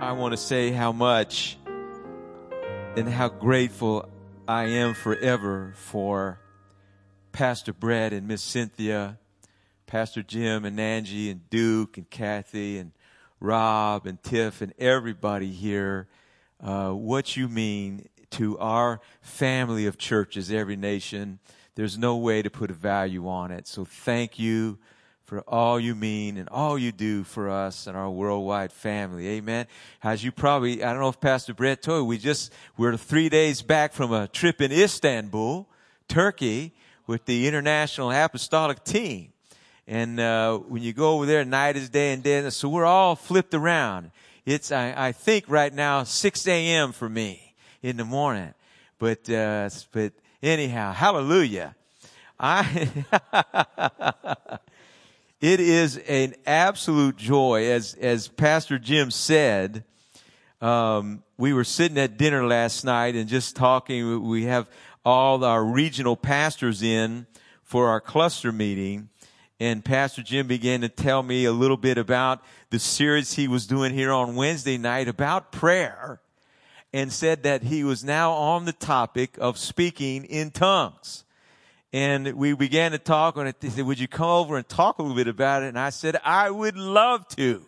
I want to say how much and how grateful I am forever for Pastor Brett and Miss Cynthia, Pastor Jim and Angie and Duke and Kathy and Rob and Tiff and everybody here. Uh, what you mean to our family of churches, every nation. There's no way to put a value on it. So thank you for all you mean and all you do for us and our worldwide family. Amen. As you probably, I don't know if Pastor Brett told you, we just, we're three days back from a trip in Istanbul, Turkey, with the International Apostolic Team. And uh, when you go over there, night is day and day. So we're all flipped around. It's, I, I think right now, 6 a.m. for me in the morning. But, uh, but anyhow, hallelujah. I, It is an absolute joy, as as Pastor Jim said. Um, we were sitting at dinner last night and just talking. We have all our regional pastors in for our cluster meeting, and Pastor Jim began to tell me a little bit about the series he was doing here on Wednesday night about prayer, and said that he was now on the topic of speaking in tongues. And we began to talk on it. He said, would you come over and talk a little bit about it? And I said, I would love to.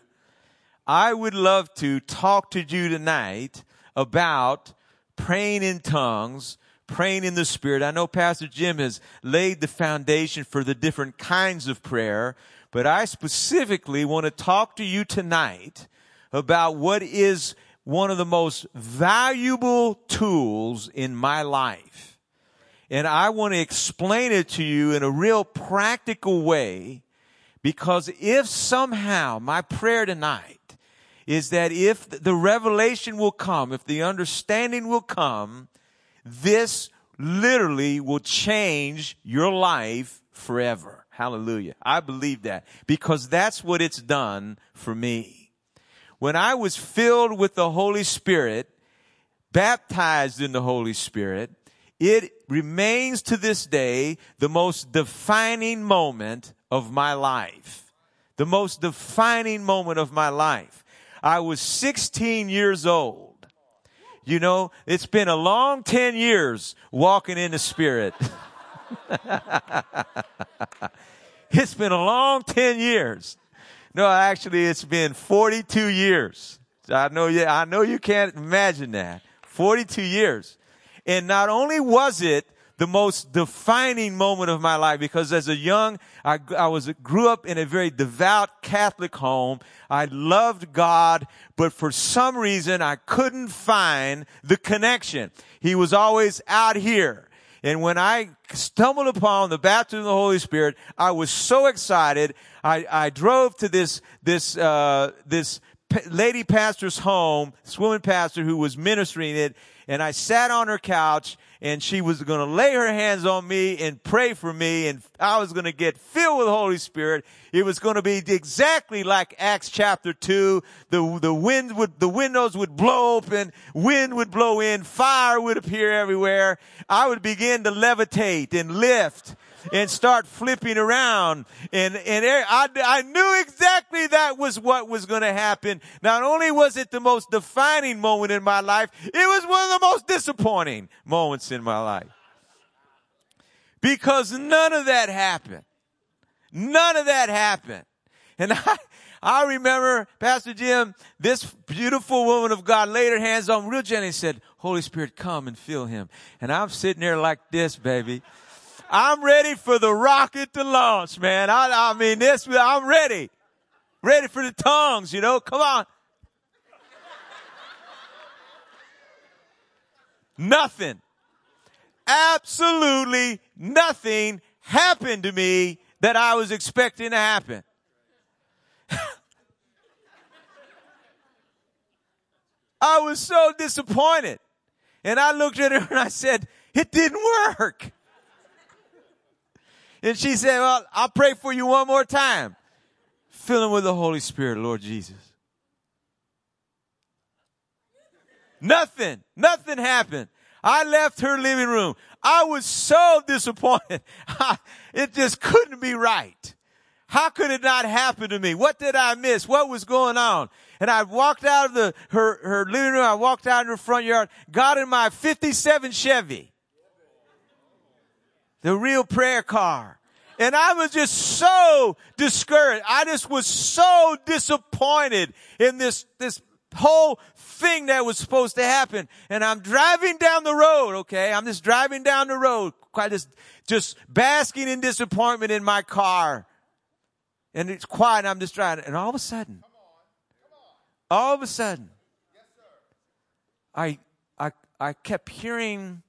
I would love to talk to you tonight about praying in tongues, praying in the Spirit. I know Pastor Jim has laid the foundation for the different kinds of prayer, but I specifically want to talk to you tonight about what is one of the most valuable tools in my life and I want to explain it to you in a real practical way because if somehow my prayer tonight is that if the revelation will come, if the understanding will come, this literally will change your life forever. Hallelujah. I believe that because that's what it's done for me. When I was filled with the Holy Spirit, baptized in the Holy Spirit, it remains to this day the most defining moment of my life. The most defining moment of my life. I was 16 years old. You know, it's been a long 10 years walking in the spirit. it's been a long 10 years. No, actually it's been 42 years. I know you, I know you can't imagine that. 42 years. And not only was it the most defining moment of my life because as a young, I, I was, grew up in a very devout Catholic home. I loved God, but for some reason I couldn't find the connection. He was always out here. And when I stumbled upon the baptism of the Holy Spirit, I was so excited. I, I drove to this, this, uh, this lady pastor's home, this woman pastor who was ministering it, and I sat on her couch and she was going to lay her hands on me and pray for me and I was going to get filled with the Holy Spirit. It was going to be exactly like Acts chapter 2. The, the wind would, the windows would blow open, wind would blow in, fire would appear everywhere. I would begin to levitate and lift and start flipping around. And, and I, I knew exactly that was what was going to happen. Not only was it the most defining moment in my life, it was one of the most disappointing moments in my life. Because none of that happened. None of that happened. And I, I remember Pastor Jim, this beautiful woman of God laid her hands on real gently and said, Holy Spirit, come and fill him. And I'm sitting there like this, baby. I'm ready for the rocket to launch, man. I, I mean, this, I'm ready. Ready for the tongues, you know? Come on. nothing. Absolutely nothing happened to me that I was expecting to happen. I was so disappointed. And I looked at her and I said, it didn't work. And she said, well, I'll pray for you one more time. Fill him with the Holy Spirit, Lord Jesus. Nothing, nothing happened. I left her living room. I was so disappointed. it just couldn't be right. How could it not happen to me? What did I miss? What was going on? and I walked out of the, her, her living room. I walked out in her front yard, got in my 57 Chevy. The real prayer car. And I was just so discouraged. I just was so disappointed in this, this whole thing that was supposed to happen. And I'm driving down the road, okay? I'm just driving down the road, quite just, just basking in disappointment in my car. And it's quiet, and I'm just driving. And all of a sudden, all of a sudden, I, I, I kept hearing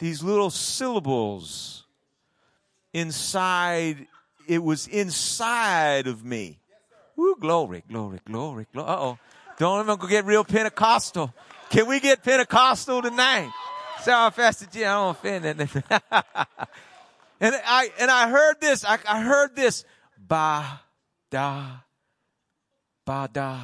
these little syllables inside. It was inside of me. Woo, glory, glory, glory, glory. Uh oh. Don't even go get real Pentecostal. Can we get Pentecostal tonight? Sorry, Pastor G, I don't offend that. and I, and I heard this, I, I heard this, ba, da, ba, da,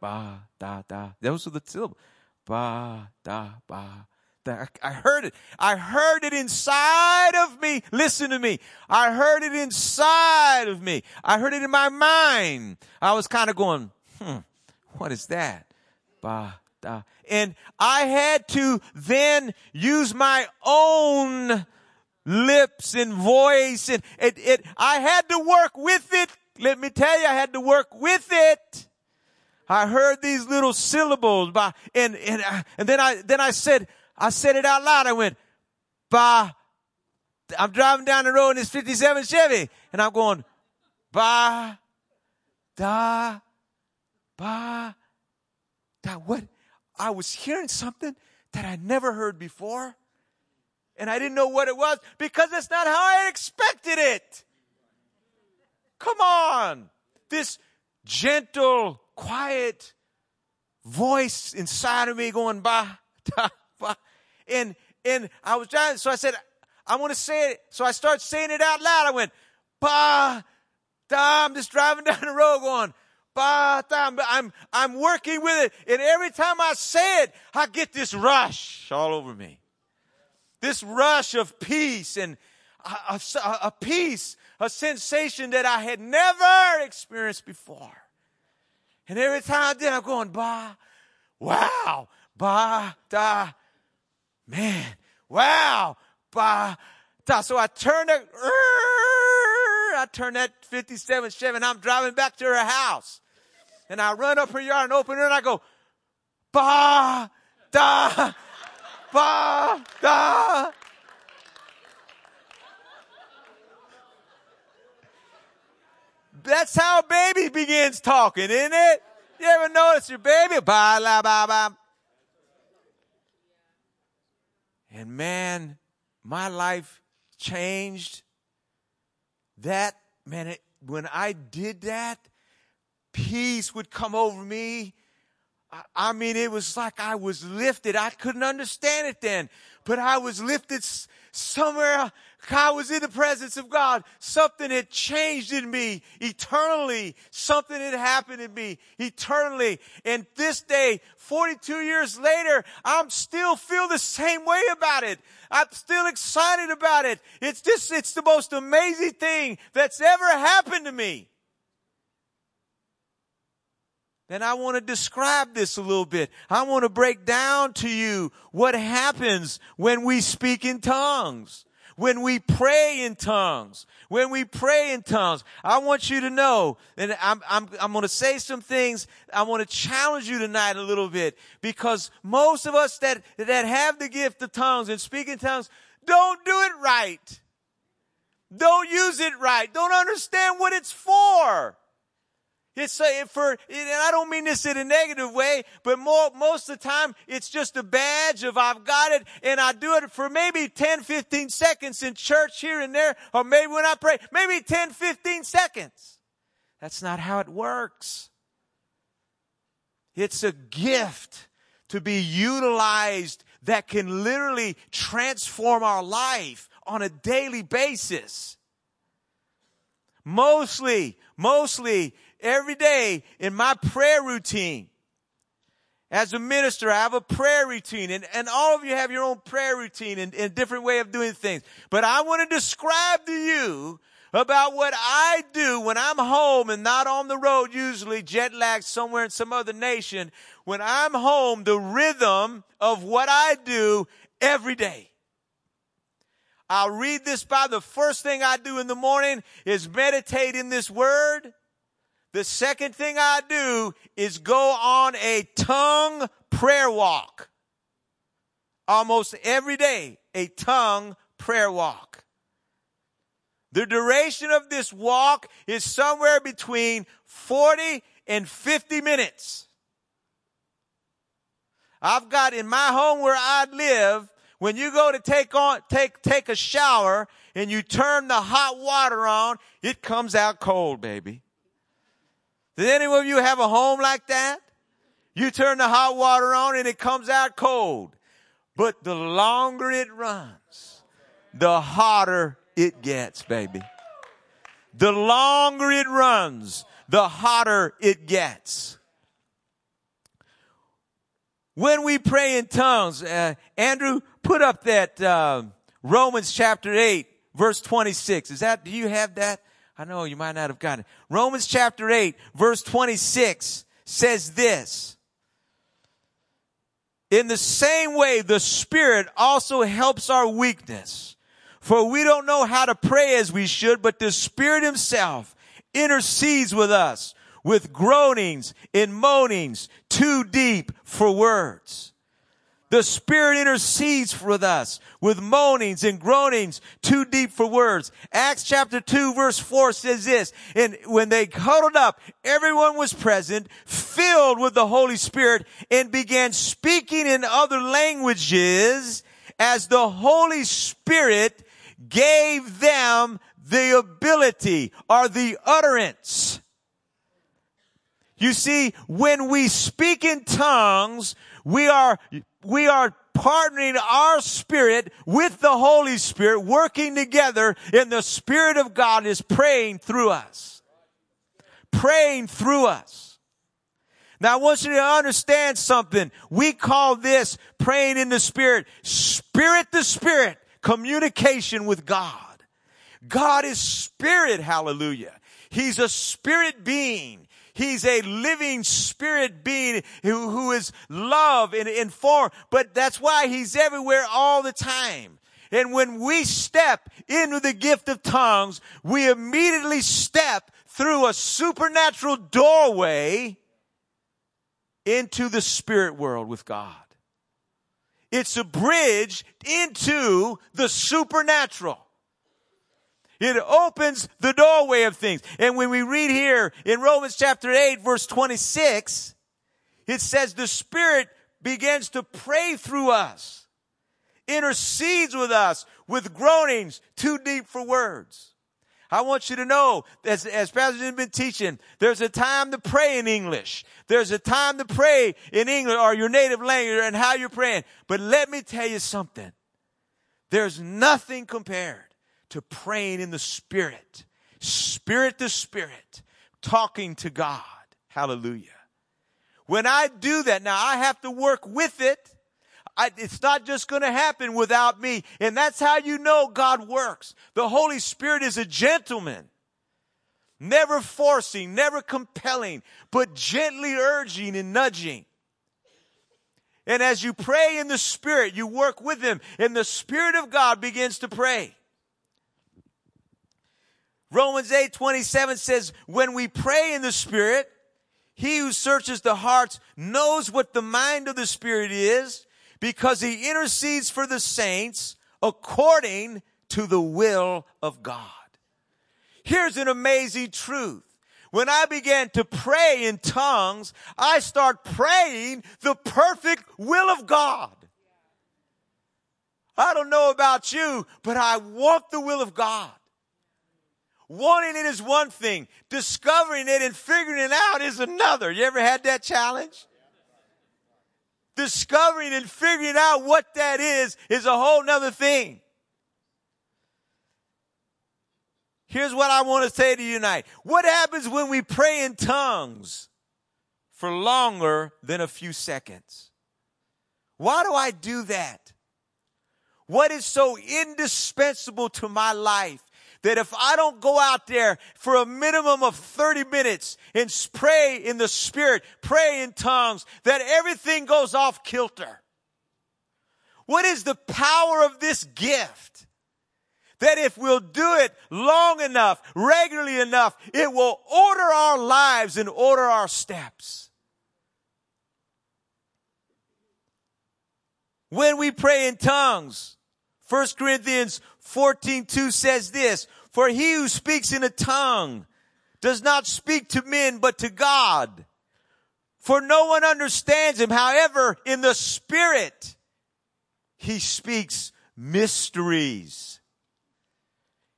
ba, da, da. Those are the syllables. Ba, da, ba, da. I heard it. I heard it inside of me. Listen to me. I heard it inside of me. I heard it in my mind. I was kind of going, hmm, what is that? Ba, da. And I had to then use my own lips and voice and it, it, I had to work with it. Let me tell you, I had to work with it. I heard these little syllables by, and, and, and then I, then I said, I said it out loud. I went, ba, I'm driving down the road in this 57 Chevy and I'm going, ba, da, ba, da, what? I was hearing something that I never heard before. And I didn't know what it was because that's not how I expected it. Come on. This gentle, quiet voice inside of me going, bah, da. And, and I was trying, so I said, I want to say it. So I started saying it out loud. I went, bah, da, I'm just driving down the road going, Bah, da, I'm, I'm working with it. And every time I say it, I get this rush all over me. This rush of peace and a, a, a peace, a sensation that I had never experienced before. And every time I did, I'm going, ba, wow, ba, da, man, wow, ba, da. So I turned it, I turned that 57 Chevy and I'm driving back to her house and I run up her yard and open her and I go, ba, da, ba, da. That's how a baby begins talking, isn't it? You ever notice your baby? Ba, la, ba, ba. And man, my life changed. That, man, it, when I did that, peace would come over me. I mean, it was like I was lifted. I couldn't understand it then, but I was lifted somewhere. I was in the presence of God. Something had changed in me eternally. Something had happened in me eternally. And this day, 42 years later, I'm still feel the same way about it. I'm still excited about it. It's just, it's the most amazing thing that's ever happened to me then I want to describe this a little bit. I want to break down to you what happens when we speak in tongues. When we pray in tongues, when we pray in tongues, I want you to know, and I'm, I'm, I'm going to say some things. I want to challenge you tonight a little bit because most of us that, that have the gift of tongues and speak in tongues don't do it right. Don't use it right. Don't understand what it's for. It's for, and I don't mean this in a negative way, but more, most of the time, it's just a badge of I've got it, and I do it for maybe 10, 15 seconds in church here and there, or maybe when I pray, maybe 10, 15 seconds. That's not how it works. It's a gift to be utilized that can literally transform our life on a daily basis. Mostly, mostly every day in my prayer routine. As a minister, I have a prayer routine and, and all of you have your own prayer routine and, and different way of doing things. But I want to describe to you about what I do when I'm home and not on the road, usually jet lagged somewhere in some other nation. When I'm home, the rhythm of what I do every day. I'll read this by the first thing I do in the morning is meditate in this word. The second thing I do is go on a tongue prayer walk. Almost every day, a tongue prayer walk. The duration of this walk is somewhere between 40 and 50 minutes. I've got in my home where I live, when you go to take on, take, take a shower and you turn the hot water on, it comes out cold, baby. Did any of you have a home like that? You turn the hot water on and it comes out cold. But the longer it runs, the hotter it gets, baby. The longer it runs, the hotter it gets. When we pray in tongues, uh, Andrew, put up that uh, Romans chapter 8, verse 26. Is that, do you have that? I know you might not have gotten it. Romans chapter 8, verse 26 says this. In the same way, the Spirit also helps our weakness. For we don't know how to pray as we should, but the Spirit Himself intercedes with us with groanings and moanings too deep for words. The Spirit intercedes with us with moanings and groanings too deep for words. Acts chapter 2 verse 4 says this, and when they huddled up, everyone was present, filled with the Holy Spirit, and began speaking in other languages as the Holy Spirit gave them the ability or the utterance. You see, when we speak in tongues, we are we are partnering our spirit with the Holy Spirit, working together, and the Spirit of God is praying through us. Praying through us. Now I want you to understand something. We call this praying in the Spirit, Spirit to Spirit, communication with God. God is Spirit, hallelujah. He's a Spirit being. He's a living spirit being who, who is love and in form. But that's why he's everywhere all the time. And when we step into the gift of tongues, we immediately step through a supernatural doorway into the spirit world with God. It's a bridge into the supernatural. It opens the doorway of things. And when we read here in Romans chapter 8 verse 26, it says the Spirit begins to pray through us, intercedes with us with groanings too deep for words. I want you to know, as, as Pastor has been teaching, there's a time to pray in English. There's a time to pray in English or your native language and how you're praying. But let me tell you something. There's nothing compared to praying in the Spirit, spirit to spirit, talking to God. Hallelujah. When I do that, now I have to work with it. I, it's not just going to happen without me. And that's how you know God works. The Holy Spirit is a gentleman. Never forcing, never compelling, but gently urging and nudging. And as you pray in the Spirit, you work with Him, and the Spirit of God begins to pray. Romans 8 27 says, when we pray in the Spirit, he who searches the hearts knows what the mind of the Spirit is because he intercedes for the saints according to the will of God. Here's an amazing truth. When I began to pray in tongues, I start praying the perfect will of God. I don't know about you, but I want the will of God. Wanting it is one thing. Discovering it and figuring it out is another. You ever had that challenge? Discovering and figuring out what that is is a whole nother thing. Here's what I want to say to you tonight. What happens when we pray in tongues for longer than a few seconds? Why do I do that? What is so indispensable to my life that if I don't go out there for a minimum of 30 minutes and pray in the spirit, pray in tongues, that everything goes off kilter. What is the power of this gift? That if we'll do it long enough, regularly enough, it will order our lives and order our steps. When we pray in tongues, 1 Corinthians 14, 2 says this, for he who speaks in a tongue does not speak to men, but to God. For no one understands him. However, in the spirit, he speaks mysteries.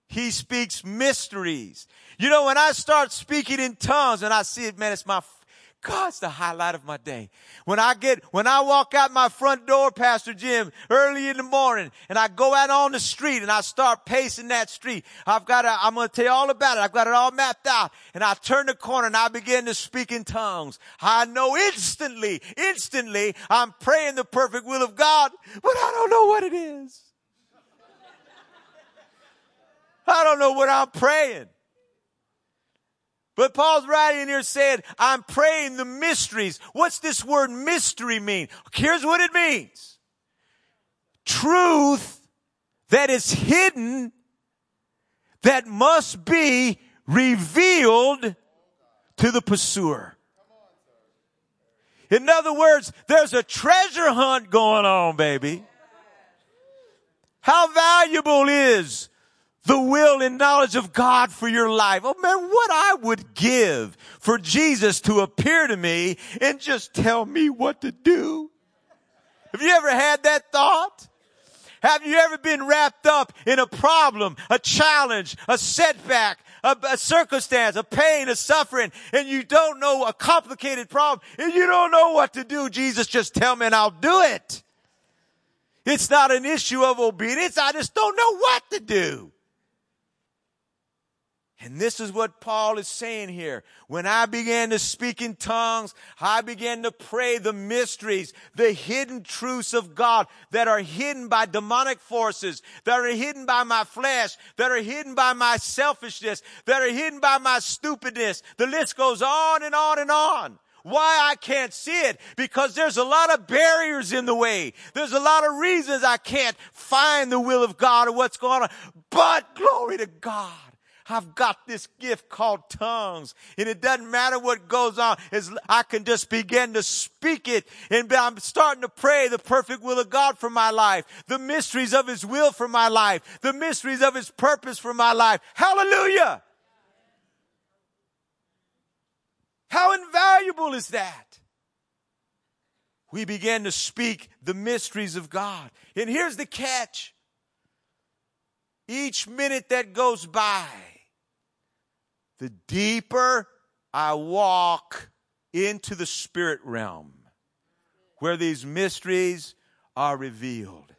He speaks mysteries. You know, when I start speaking in tongues and I see it, man, it's my God's the highlight of my day. When I get, when I walk out my front door, Pastor Jim, early in the morning, and I go out on the street and I start pacing that street, I've got to, I'm going to tell you all about it. I've got it all mapped out. And I turn the corner and I begin to speak in tongues. I know instantly, instantly, I'm praying the perfect will of God, but I don't know what it is. I don't know what I'm praying. But Paul's writing here said, I'm praying the mysteries. What's this word mystery mean? Here's what it means. Truth that is hidden that must be revealed to the pursuer. In other words, there's a treasure hunt going on, baby. How valuable is the will and knowledge of God for your life. Oh man, what I would give for Jesus to appear to me and just tell me what to do. Have you ever had that thought? Have you ever been wrapped up in a problem, a challenge, a setback, a, a, circumstance, a pain, a suffering, and you don't know a complicated problem, and you don't know what to do? Jesus, just tell me and I'll do it. It's not an issue of obedience. I just don't know what to do. And this is what Paul is saying here. When I began to speak in tongues, I began to pray the mysteries, the hidden truths of God that are hidden by demonic forces, that are hidden by my flesh, that are hidden by my selfishness, that are hidden by my stupidness. The list goes on and on and on. Why I can't see it? Because there's a lot of barriers in the way. There's a lot of reasons I can't find the will of God or what's going on. But glory to God. I've got this gift called tongues and it doesn't matter what goes on as I can just begin to speak it and I'm starting to pray the perfect will of God for my life, the mysteries of his will for my life, the mysteries of his purpose for my life. Hallelujah. How invaluable is that? We begin to speak the mysteries of God. And here's the catch. Each minute that goes by, the deeper I walk into the spirit realm where these mysteries are revealed.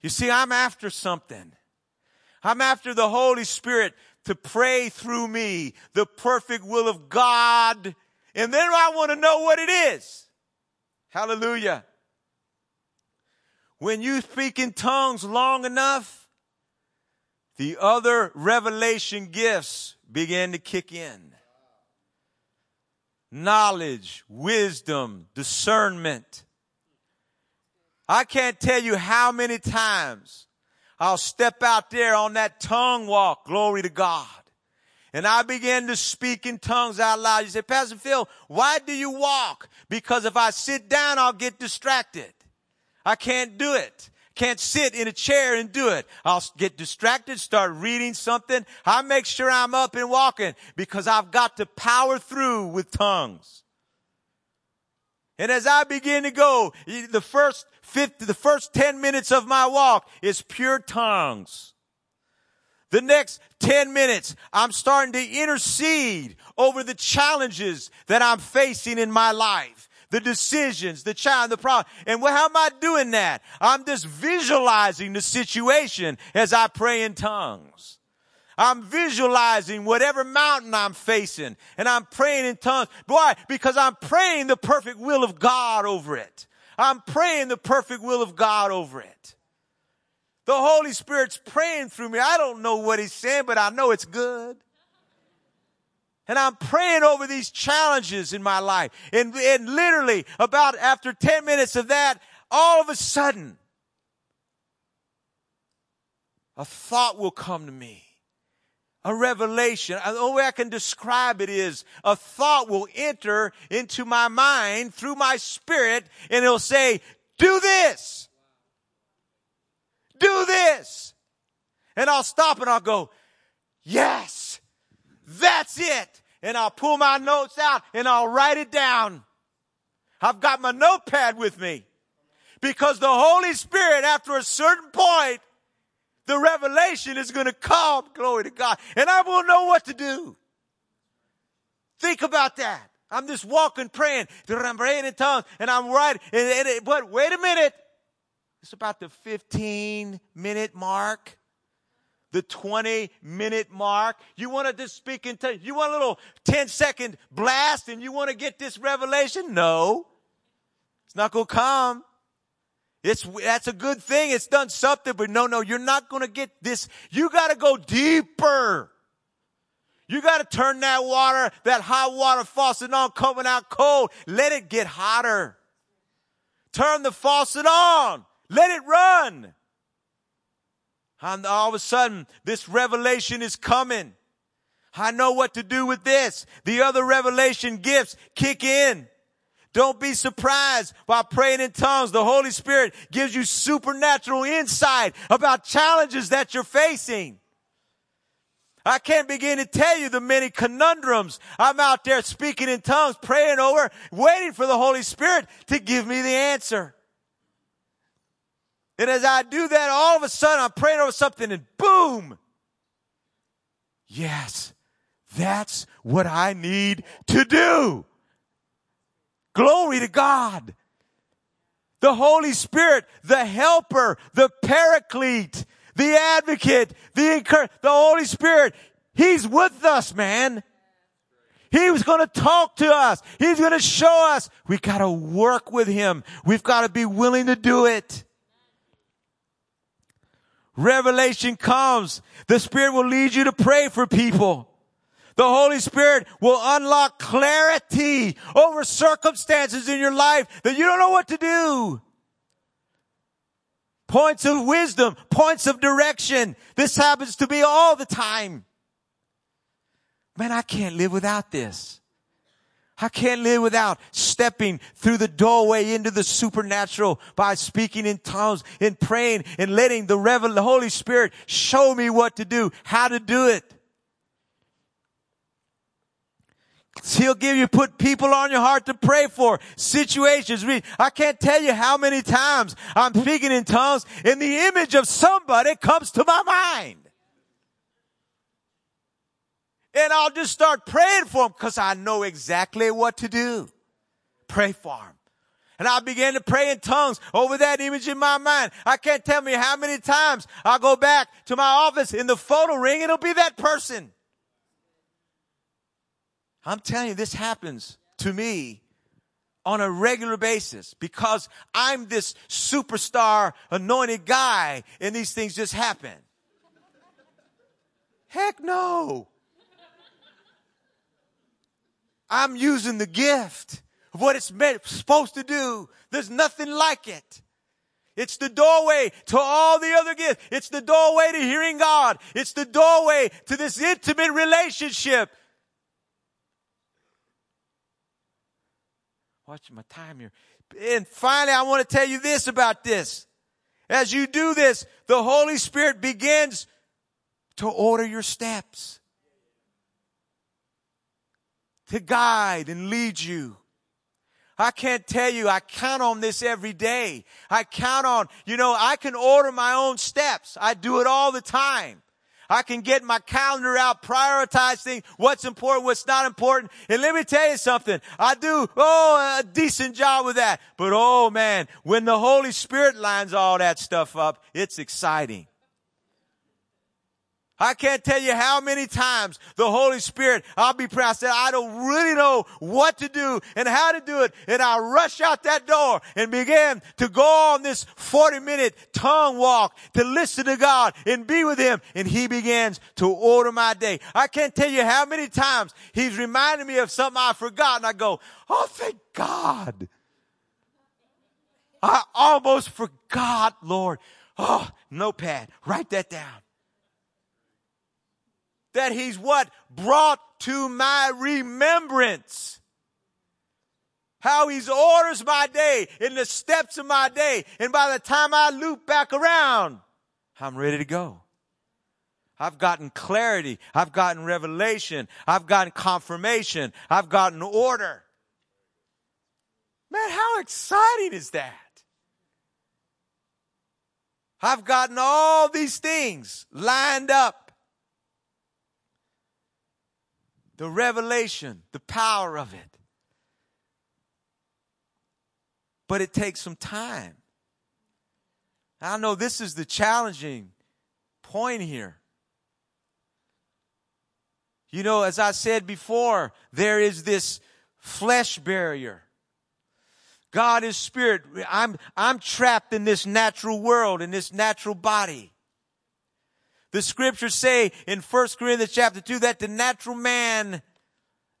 You see, I'm after something. I'm after the Holy Spirit to pray through me the perfect will of God. And then I want to know what it is. Hallelujah. When you speak in tongues long enough, the other revelation gifts began to kick in. Knowledge, wisdom, discernment. I can't tell you how many times I'll step out there on that tongue walk, glory to God. And I began to speak in tongues out loud. You say, Pastor Phil, why do you walk? Because if I sit down, I'll get distracted. I can't do it can't sit in a chair and do it. I'll get distracted, start reading something. I make sure I'm up and walking because I've got to power through with tongues. And as I begin to go, the first 50, the first 10 minutes of my walk is pure tongues. The next 10 minutes, I'm starting to intercede over the challenges that I'm facing in my life the decisions, the child, the problem. And how am I doing that? I'm just visualizing the situation as I pray in tongues. I'm visualizing whatever mountain I'm facing and I'm praying in tongues. Why? Because I'm praying the perfect will of God over it. I'm praying the perfect will of God over it. The Holy Spirit's praying through me. I don't know what he's saying, but I know it's good. And I'm praying over these challenges in my life. And, and literally about after 10 minutes of that, all of a sudden, a thought will come to me. A revelation. Uh, the only way I can describe it is a thought will enter into my mind through my spirit and it'll say, do this do this. And I'll stop and I'll go, yes, that's it. And I'll pull my notes out and I'll write it down. I've got my notepad with me because the Holy Spirit, after a certain point, the revelation is going to come. Glory to God. And I will know what to do. Think about that. I'm just walking, praying, I'm praying in tongues, and I'm writing. but wait a minute. It's about the 15 minute mark, the 20 minute mark. You want to just speak in tongues. You want a little 10 second blast and you want to get this revelation? No. It's not going to come. It's, that's a good thing. It's done something, but no, no, you're not going to get this. You got to go deeper. You got to turn that water, that hot water faucet on coming out cold. Let it get hotter. Turn the faucet on. Let it run. And all of a sudden, this revelation is coming. I know what to do with this. The other revelation gifts kick in. Don't be surprised by praying in tongues. The Holy Spirit gives you supernatural insight about challenges that you're facing. I can't begin to tell you the many conundrums I'm out there speaking in tongues, praying over, waiting for the Holy Spirit to give me the answer. And as I do that, all of a sudden I'm praying over something and boom. Yes, that's what I need to do. Glory to God. The Holy Spirit, the helper, the paraclete, the advocate, the the Holy Spirit, He's with us, man. He was going to talk to us. He's going to show us. We got to work with Him. We've got to be willing to do it. Revelation comes. The Spirit will lead you to pray for people. The Holy Spirit will unlock clarity over circumstances in your life that you don't know what to do. Points of wisdom, points of direction. This happens to me all the time. Man, I can't live without this. I can't live without stepping through the doorway into the supernatural by speaking in tongues and praying and letting the revel, the Holy Spirit show me what to do, how to do it. He'll give you, put people on your heart to pray for, situations. I can't tell you how many times I'm speaking in tongues and the image of somebody comes to my mind and I'll just start praying for him because I know exactly what to do. Pray for him. And I began to pray in tongues over that image in my mind. I can't tell me how many times I'll go back to my office in the photo ring, it'll be that person. I'm telling you, this happens to me on a regular basis because I'm this superstar anointed guy and these things just happen. Heck no. I'm using the gift of what it's meant, supposed to do. There's nothing like it. It's the doorway to all the other gifts. It's the doorway to hearing God. It's the doorway to this intimate relationship. Watch my time here. And finally, I want to tell you this about this. As you do this, the Holy Spirit begins to order your steps to guide and lead you. I can't tell you, I count on this every day. I count on, you know, I can order my own steps. I do it all the time. I can get my calendar out, prioritize things, what's important, what's not important. And let me tell you something. I do, oh, a decent job with that. But oh man, when the Holy Spirit lines all that stuff up, it's exciting. I can't tell you how many times the Holy Spirit, I'll be proud, said, I don't really know what to do and how to do it. And I rush out that door and began to go on this 40 minute tongue walk to listen to God and be with Him. And He begins to order my day. I can't tell you how many times He's reminded me of something I forgot and I go, Oh, thank God. I almost forgot, Lord. Oh, notepad, write that down that he's what? Brought to my remembrance. How he's orders my day in the steps of my day. And by the time I loop back around, I'm ready to go. I've gotten clarity. I've gotten revelation. I've gotten confirmation. I've gotten order. Man, how exciting is that? I've gotten all these things lined up. The revelation, the power of it. But it takes some time. I know this is the challenging point here. You know, as I said before, there is this flesh barrier. God is spirit. I'm, I'm trapped in this natural world, in this natural body. The scriptures say in 1 Corinthians chapter 2 that the natural man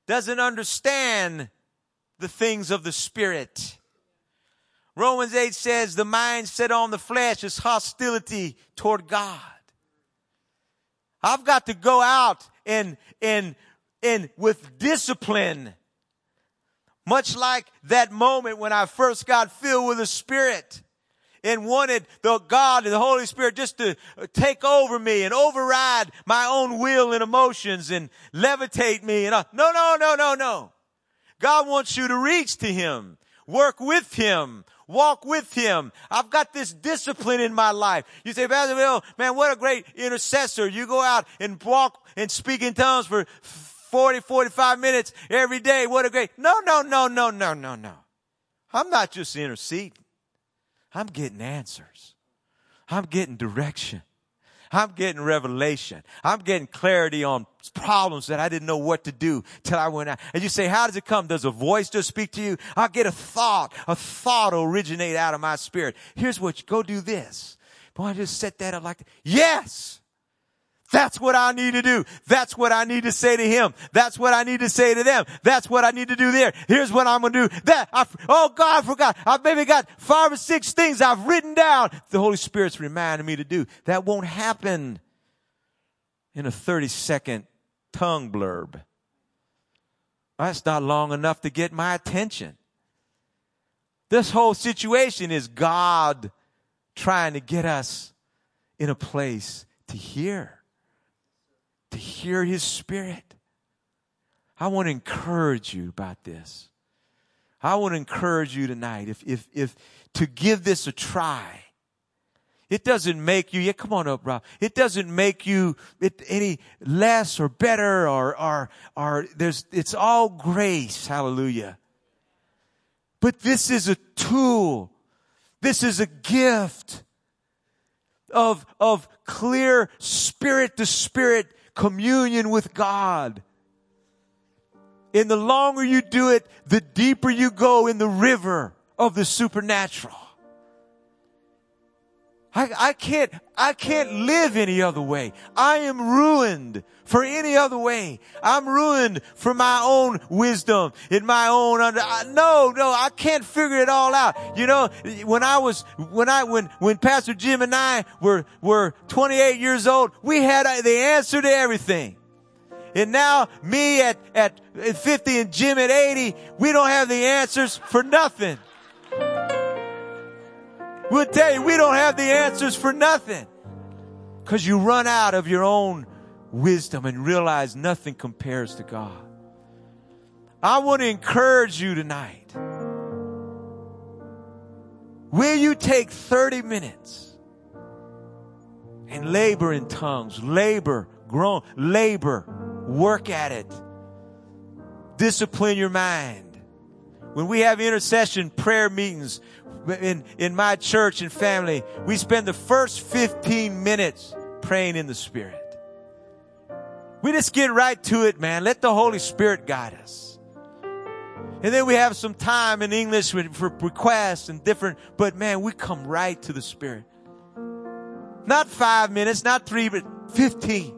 doesn't understand the things of the spirit. Romans 8 says the mind set on the flesh is hostility toward God. I've got to go out and, and, and with discipline, much like that moment when I first got filled with the Spirit and wanted the God and the Holy Spirit just to take over me and override my own will and emotions and levitate me. And uh, no, no, no, no, no. God wants you to reach to Him, work with Him, walk with Him. I've got this discipline in my life. You say, Pastor Bill, man, what a great intercessor. You go out and walk and speak in tongues for 40, 45 minutes every day. What a great, no, no, no, no, no, no, no. I'm not just interceding. I'm getting answers. I'm getting direction. I'm getting revelation. I'm getting clarity on problems that I didn't know what to do till I went out. And you say, how does it come? Does a voice just speak to you? I get a thought. A thought originate out of my spirit. Here's what you go do this. Boy, I just set that up like, yes. That's what I need to do. That's what I need to say to him. That's what I need to say to them. That's what I need to do there. Here's what I'm going to do. That, I, oh God, I forgot. I've maybe got five or six things I've written down. The Holy Spirit's reminding me to do. That won't happen in a 30 second tongue blurb. That's not long enough to get my attention. This whole situation is God trying to get us in a place to hear to hear his spirit. I want to encourage you about this. I want to encourage you tonight if, if, if to give this a try. It doesn't make you, yeah, come on up, Rob. It doesn't make you it, any less or better or, or, or there's, it's all grace. Hallelujah. But this is a tool. This is a gift of, of clear spirit to spirit communion with God. And the longer you do it, the deeper you go in the river of the supernatural. I, I can't, I can't live any other way. I am ruined for any other way. I'm ruined for my own wisdom in my own under, I, no, no, I can't figure it all out. You know, when I was, when I, when, when Pastor Jim and I were, were 28 years old, we had the answer to everything. And now me at, at 50 and Jim at 80, we don't have the answers for nothing. We'll tell you, we don't have the answers for nothing. Because you run out of your own wisdom and realize nothing compares to God. I want to encourage you tonight. Will you take 30 minutes and labor in tongues, labor, groan, labor, work at it, discipline your mind. When we have intercession prayer meetings, in, in my church and family, we spend the first 15 minutes praying in the Spirit. We just get right to it, man. Let the Holy Spirit guide us. And then we have some time in English for requests and different, but man, we come right to the Spirit. Not five minutes, not three, but 15.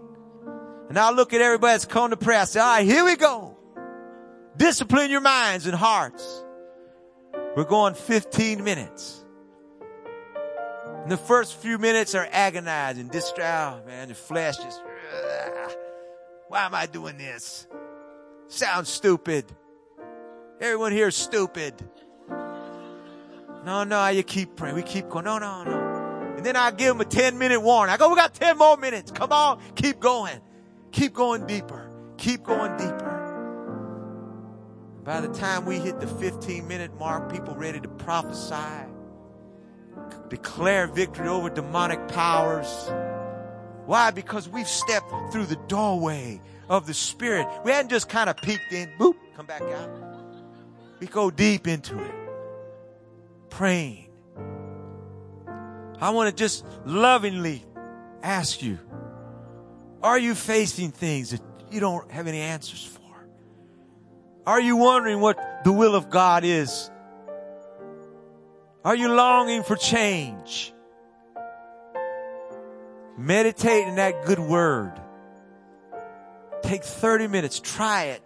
And I'll look at everybody that's come to prayer. I say, all right, here we go. Discipline your minds and hearts. We're going 15 minutes. And the first few minutes are agonizing, distraught, man. The flesh just, why am I doing this? Sounds stupid. Everyone here is stupid. No, no, you keep praying. We keep going. No, no, no. And then I give them a 10 minute warning. I go, we got 10 more minutes. Come on. Keep going. Keep going deeper. Keep going deeper. By the time we hit the 15 minute mark, people ready to prophesy, declare victory over demonic powers, why? Because we've stepped through the doorway of the Spirit. We hadn't just kind of peeked in, boop, come back out. We go deep into it. Praying. I want to just lovingly ask you, are you facing things that you don't have any answers for? Are you wondering what the will of God is? Are you longing for change? Meditate in that good word. Take 30 minutes. Try it.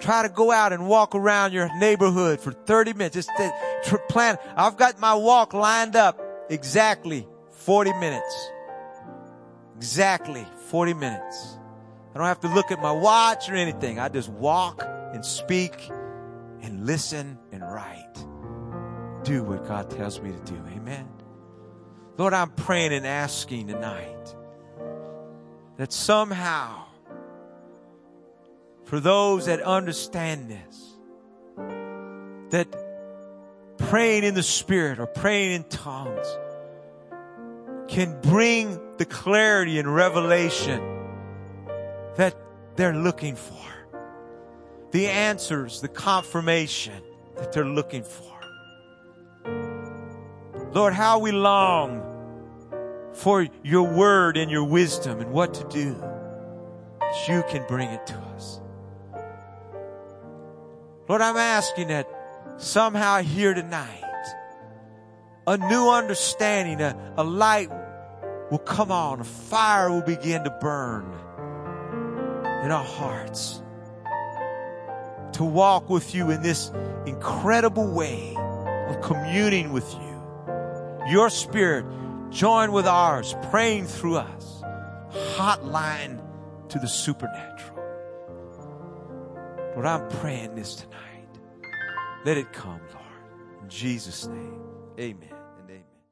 Try to go out and walk around your neighborhood for 30 minutes. Just uh, to plan. I've got my walk lined up exactly 40 minutes. Exactly 40 minutes. I don't have to look at my watch or anything. I just walk and speak and listen and write. Do what God tells me to do. Amen. Lord, I'm praying and asking tonight that somehow, for those that understand this, that praying in the Spirit or praying in tongues can bring the clarity and revelation that they're looking for. The answers, the confirmation that they're looking for. Lord, how we long for your word and your wisdom and what to do. That you can bring it to us. Lord, I'm asking that somehow here tonight, a new understanding, a, a light will come on, a fire will begin to burn in our hearts to walk with you in this incredible way of communing with you. Your spirit joined with ours, praying through us. Hotline to the supernatural. Lord, I'm praying this tonight. Let it come, Lord. In Jesus' name, amen.